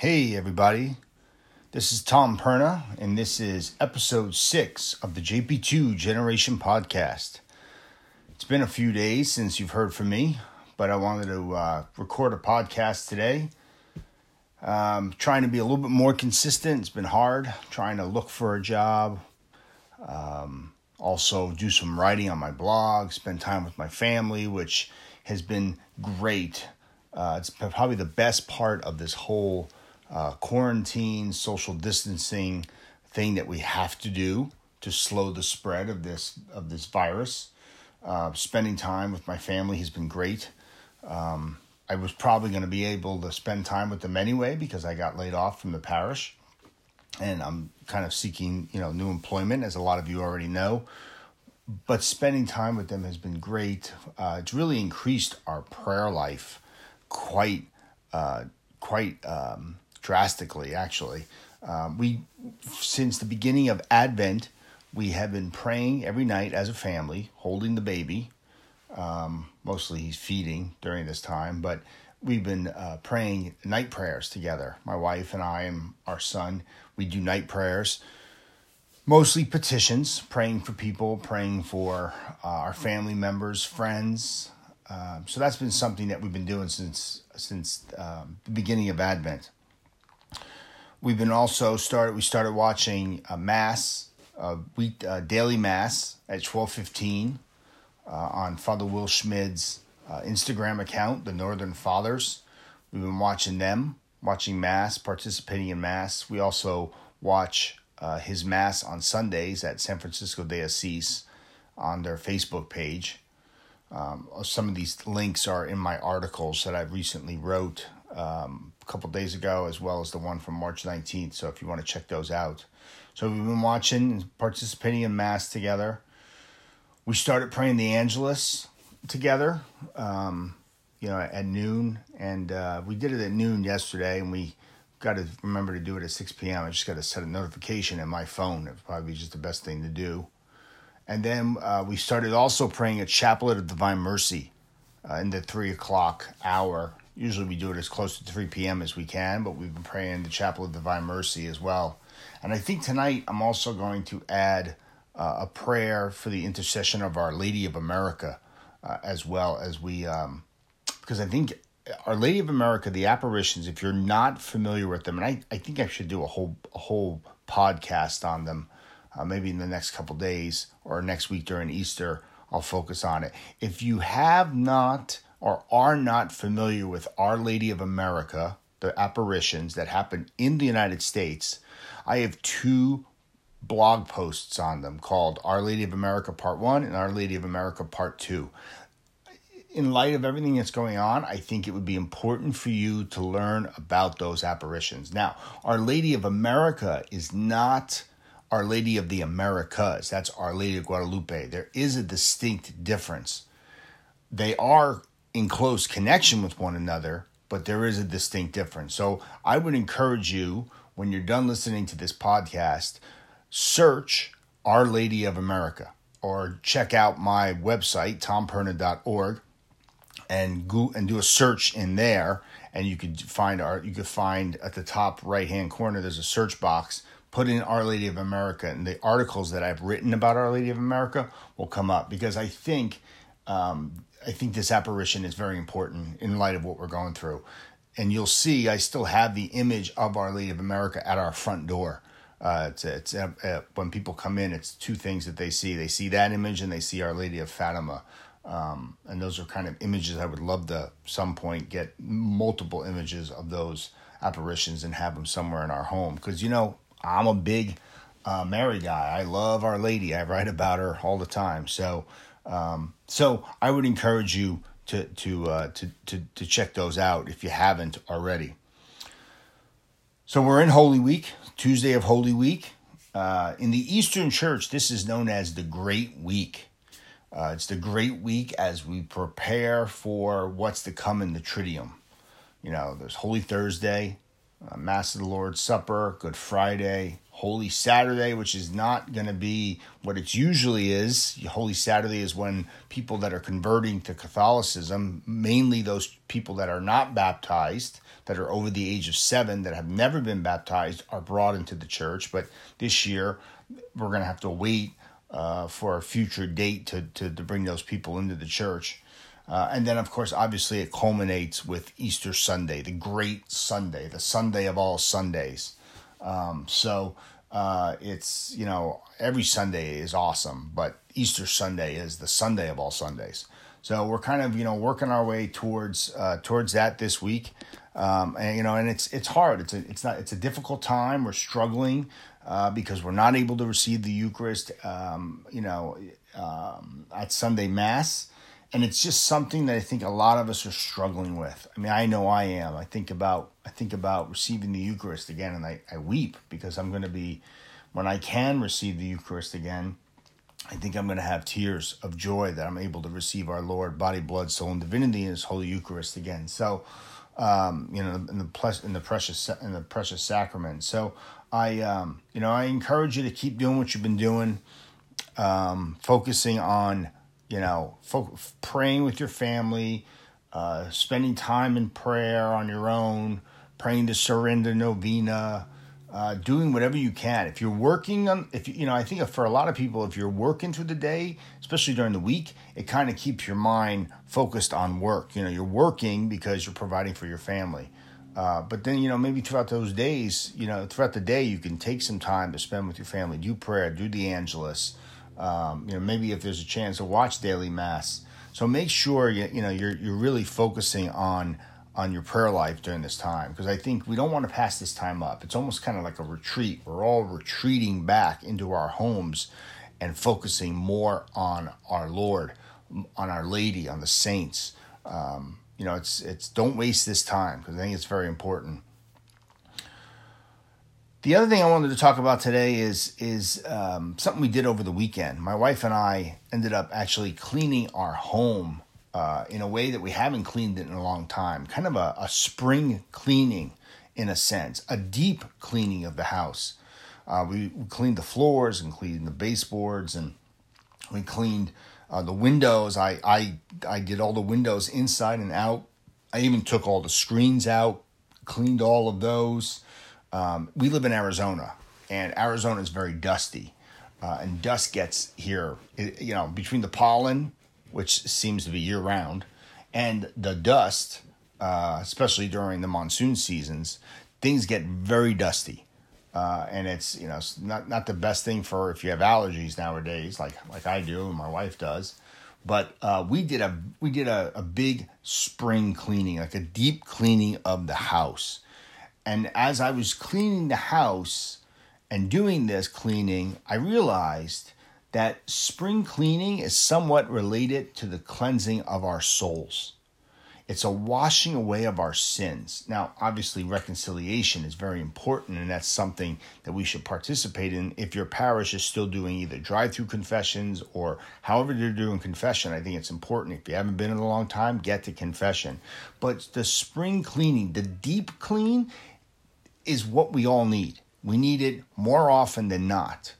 Hey, everybody. This is Tom Perna, and this is episode six of the JP2 Generation Podcast. It's been a few days since you've heard from me, but I wanted to uh, record a podcast today. Um, trying to be a little bit more consistent. It's been hard trying to look for a job. Um, also, do some writing on my blog, spend time with my family, which has been great. Uh, it's probably the best part of this whole uh, quarantine, social distancing thing that we have to do to slow the spread of this of this virus. Uh, spending time with my family has been great. Um, I was probably going to be able to spend time with them anyway because I got laid off from the parish, and I'm kind of seeking you know new employment, as a lot of you already know. But spending time with them has been great. Uh, it's really increased our prayer life quite uh, quite um, drastically, actually. Um, we, since the beginning of Advent, we have been praying every night as a family, holding the baby. Um, mostly he's feeding during this time, but we've been uh, praying night prayers together. My wife and I and our son, we do night prayers, mostly petitions, praying for people, praying for uh, our family members, friends. Um, so that's been something that we've been doing since since um, the beginning of Advent. We've been also started. We started watching a mass, a week daily mass at twelve fifteen uh, on Father Will Schmid's uh, Instagram account, the Northern Fathers. We've been watching them, watching mass, participating in mass. We also watch uh, his mass on Sundays at San Francisco de Assis on their Facebook page. Um, some of these links are in my articles that I recently wrote um, a couple days ago, as well as the one from March 19th. So if you want to check those out. So we've been watching and participating in Mass together. We started praying the Angelus together, um, you know, at noon. And uh, we did it at noon yesterday, and we got to remember to do it at 6 p.m. I just got to set a notification in my phone. It's probably just the best thing to do. And then uh, we started also praying a Chaplet of Divine Mercy uh, in the three o'clock hour Usually we do it as close to 3 p.m. as we can, but we've been praying the Chaplet of Divine Mercy as well. And I think tonight I'm also going to add uh, a prayer for the intercession of Our Lady of America uh, as well as we, um, because I think Our Lady of America, the apparitions, if you're not familiar with them, and I, I think I should do a whole, a whole podcast on them, uh, maybe in the next couple days or next week during Easter, I'll focus on it. If you have not or are not familiar with Our Lady of America, the apparitions that happen in the United States, I have two blog posts on them called Our Lady of America Part 1 and Our Lady of America Part 2. In light of everything that's going on, I think it would be important for you to learn about those apparitions. Now, Our Lady of America is not Our Lady of the Americas. That's Our Lady of Guadalupe. There is a distinct difference. They are in close connection with one another, but there is a distinct difference. So I would encourage you, when you're done listening to this podcast, search Our Lady of America or check out my website, tomperna.org, and go and do a search in there. And you could find our you could find at the top right hand corner there's a search box. Put in Our Lady of America, and the articles that I've written about Our Lady of America will come up because I think um, I think this apparition is very important in light of what we're going through. And you'll see, I still have the image of Our Lady of America at our front door. Uh, it's it's uh, uh, when people come in, it's two things that they see. They see that image and they see Our Lady of Fatima. Um, and those are kind of images I would love to some point get multiple images of those apparitions and have them somewhere in our home. Because you know, I'm a big uh, Mary guy. I love Our Lady. I write about her all the time. So um, so I would encourage you to to, uh, to to to check those out if you haven't already. So we're in Holy Week, Tuesday of Holy Week. Uh, in the Eastern Church, this is known as the Great Week. Uh, it's the Great Week as we prepare for what's to come in the Triduum. You know, there's Holy Thursday, uh, Mass of the Lord's Supper, Good Friday, Holy Saturday, which is not going to be what it usually is. Holy Saturday is when people that are converting to Catholicism, mainly those people that are not baptized, that are over the age of seven, that have never been baptized, are brought into the church. But this year, we're going to have to wait uh, for a future date to, to, to bring those people into the church. Uh, and then, of course, obviously, it culminates with Easter Sunday, the great Sunday, the Sunday of all Sundays. Um, so uh, it's, you know, every Sunday is awesome, but Easter Sunday is the Sunday of all Sundays. So we're kind of, you know, working our way towards uh, towards that this week. Um, and you know, and it's it's hard. It's a it's not it's a difficult time. We're struggling uh, because we're not able to receive the Eucharist. Um, you know, um, at Sunday Mass and it's just something that I think a lot of us are struggling with. I mean, I know I am. I think about I think about receiving the Eucharist again, and I, I weep because I'm going to be when I can receive the Eucharist again. I think I'm going to have tears of joy that I'm able to receive our Lord, body, blood, soul, and divinity in His Holy Eucharist again. So, um, you know, in the plus, in the precious in the precious sacrament. So, I um, you know I encourage you to keep doing what you've been doing, um, focusing on you know, praying with your family, uh, spending time in prayer on your own, praying to surrender novena, uh, doing whatever you can. If you're working on, if you, you know, I think for a lot of people, if you're working through the day, especially during the week, it kind of keeps your mind focused on work. You know, you're working because you're providing for your family. Uh, but then, you know, maybe throughout those days, you know, throughout the day, you can take some time to spend with your family, do prayer, do the Angelus, um, you know, maybe if there's a chance to watch daily mass. So make sure you, you know you're you're really focusing on on your prayer life during this time because I think we don't want to pass this time up. It's almost kind of like a retreat. We're all retreating back into our homes and focusing more on our Lord, on Our Lady, on the saints. Um, you know, it's it's don't waste this time because I think it's very important. The other thing I wanted to talk about today is is um, something we did over the weekend. My wife and I ended up actually cleaning our home uh, in a way that we haven't cleaned it in a long time. Kind of a, a spring cleaning, in a sense, a deep cleaning of the house. Uh, we, we, cleaned the floors and cleaned the baseboards, and we cleaned uh, the windows. I, I I did all the windows inside and out. I even took all the screens out, cleaned all of those. Um, we live in Arizona, and Arizona is very dusty, uh, and dust gets here. You know, between the pollen, which seems to be year round, and the dust, uh, especially during the monsoon seasons, things get very dusty. Uh, and it's you know not not the best thing for if you have allergies nowadays, like like I do and my wife does. But uh, we did a we did a, a big spring cleaning, like a deep cleaning of the house and as I was cleaning the house and doing this cleaning, I realized that spring cleaning is somewhat related to the cleansing of our souls. It's a washing away of our sins. Now, obviously, reconciliation is very important, and that's something that we should participate in. If your parish is still doing either drive through confessions or however they're doing confession, I think it's important. If you haven't been in a long time, get to confession. But the spring cleaning, the deep clean, is what we all need. We need it more often than not.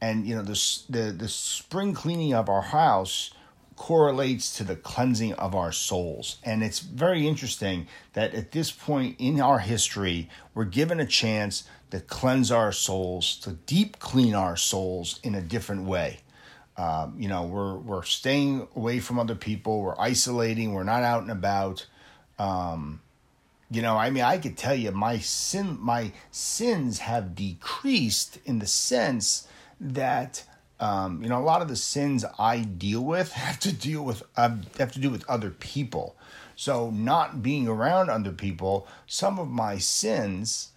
And you know, the the the spring cleaning of our house correlates to the cleansing of our souls. And it's very interesting that at this point in our history, we're given a chance to cleanse our souls, to deep clean our souls in a different way. Um, you know, we're we're staying away from other people, we're isolating, we're not out and about. Um, you know, I mean, I could tell you my sin, my sins have decreased in the sense that, um, you know, a lot of the sins I deal with have to deal with have to do with other people. So, not being around other people, some of my sins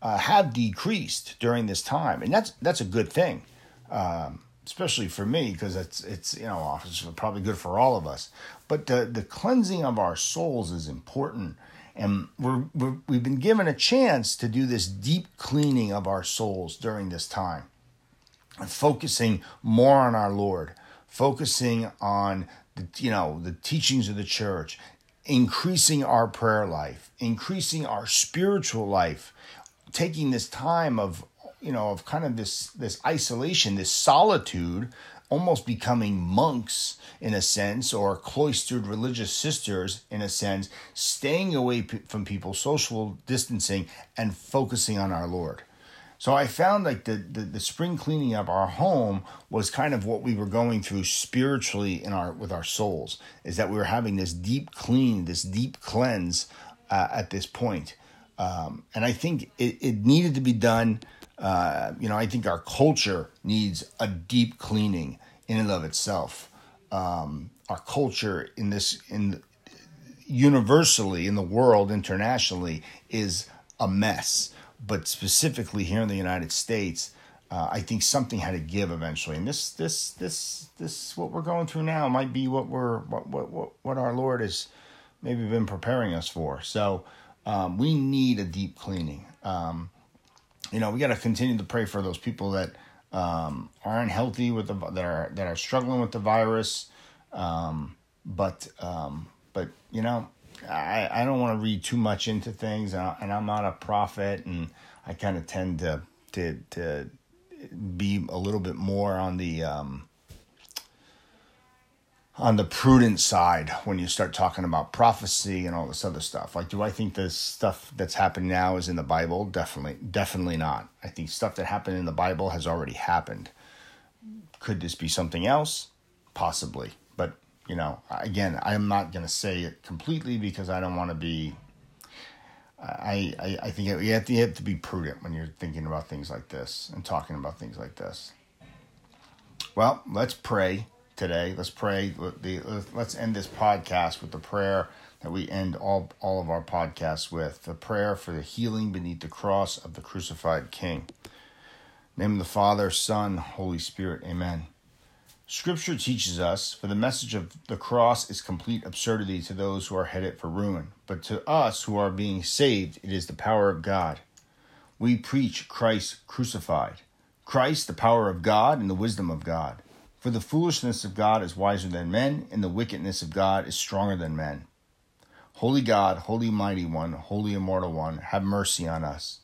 uh, have decreased during this time, and that's that's a good thing, um, especially for me because it's it's you know it's probably good for all of us. But the the cleansing of our souls is important and we're, we're, we've been given a chance to do this deep cleaning of our souls during this time, focusing more on our Lord, focusing on the, you know the teachings of the church, increasing our prayer life, increasing our spiritual life, taking this time of you know, of kind of this this isolation, this solitude, almost becoming monks in a sense, or cloistered religious sisters in a sense, staying away from people, social distancing, and focusing on our Lord. So I found like the, the, the spring cleaning of our home was kind of what we were going through spiritually in our with our souls. Is that we were having this deep clean, this deep cleanse uh, at this point. Um, and I think it, it needed to be done. Uh, you know, I think our culture needs a deep cleaning in and of itself. Um, our culture in this in universally in the world internationally is a mess but specifically here in the United States, uh, I think something had to give eventually, and this this this this what we're going through now might be what we're what what what, what our Lord has maybe been preparing us for. So um, we need a deep cleaning. Um, you know, we got to continue to pray for those people that um, aren't healthy with the that are that are struggling with the virus. Um, but um, but you know, I, I don't want to read too much into things, and, I, am not a prophet, and I kind of tend to to to be a little bit more on the um, on the prudent side when you start talking about prophecy and all this other stuff. Like, do I think this stuff that's happening now is in the Bible? Definitely, definitely not. I think stuff that happened in the Bible has already happened. Could this be something else? Possibly But, you know, again, I'm not going to say it completely because I don't want to be. I, I, I think you have, to, you have to be prudent when you're thinking about things like this and talking about things like this. Well, let's pray today. Let's pray. Let's end this podcast with the prayer that we end all, all of our podcasts with the prayer for the healing beneath the cross of the crucified King. name of the Father, Son, Holy Spirit. Amen. Scripture teaches us, for the message of the cross is complete absurdity to those who are headed for ruin, but to us who are being saved, it is the power of God. We preach Christ crucified, Christ, the power of God and the wisdom of God. For the foolishness of God is wiser than men, and the wickedness of God is stronger than men. Holy God, Holy Mighty One, Holy Immortal One, have mercy on us.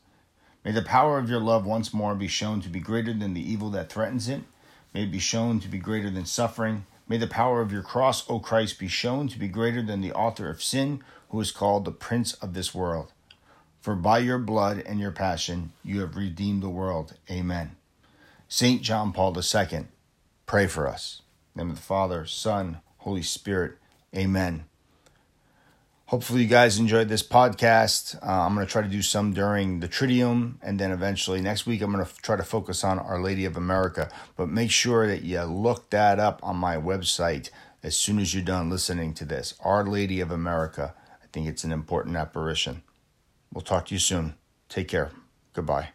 May the power of your love once more be shown to be greater than the evil that threatens it May it be shown to be greater than suffering. May the power of your cross, O Christ, be shown to be greater than the author of sin, who is called the prince of this world. For by your blood and your passion you have redeemed the world. Amen. Saint John Paul II, pray for us. In the name of the Father, Son, Holy Spirit. Amen. Hopefully, you guys enjoyed this podcast. Uh, I'm going to try to do some during the Triduum, and then eventually next week, I'm going to f- try to focus on Our Lady of America. But make sure that you look that up on my website as soon as you're done listening to this. Our Lady of America. I think it's an important apparition. We'll talk to you soon. Take care. Goodbye.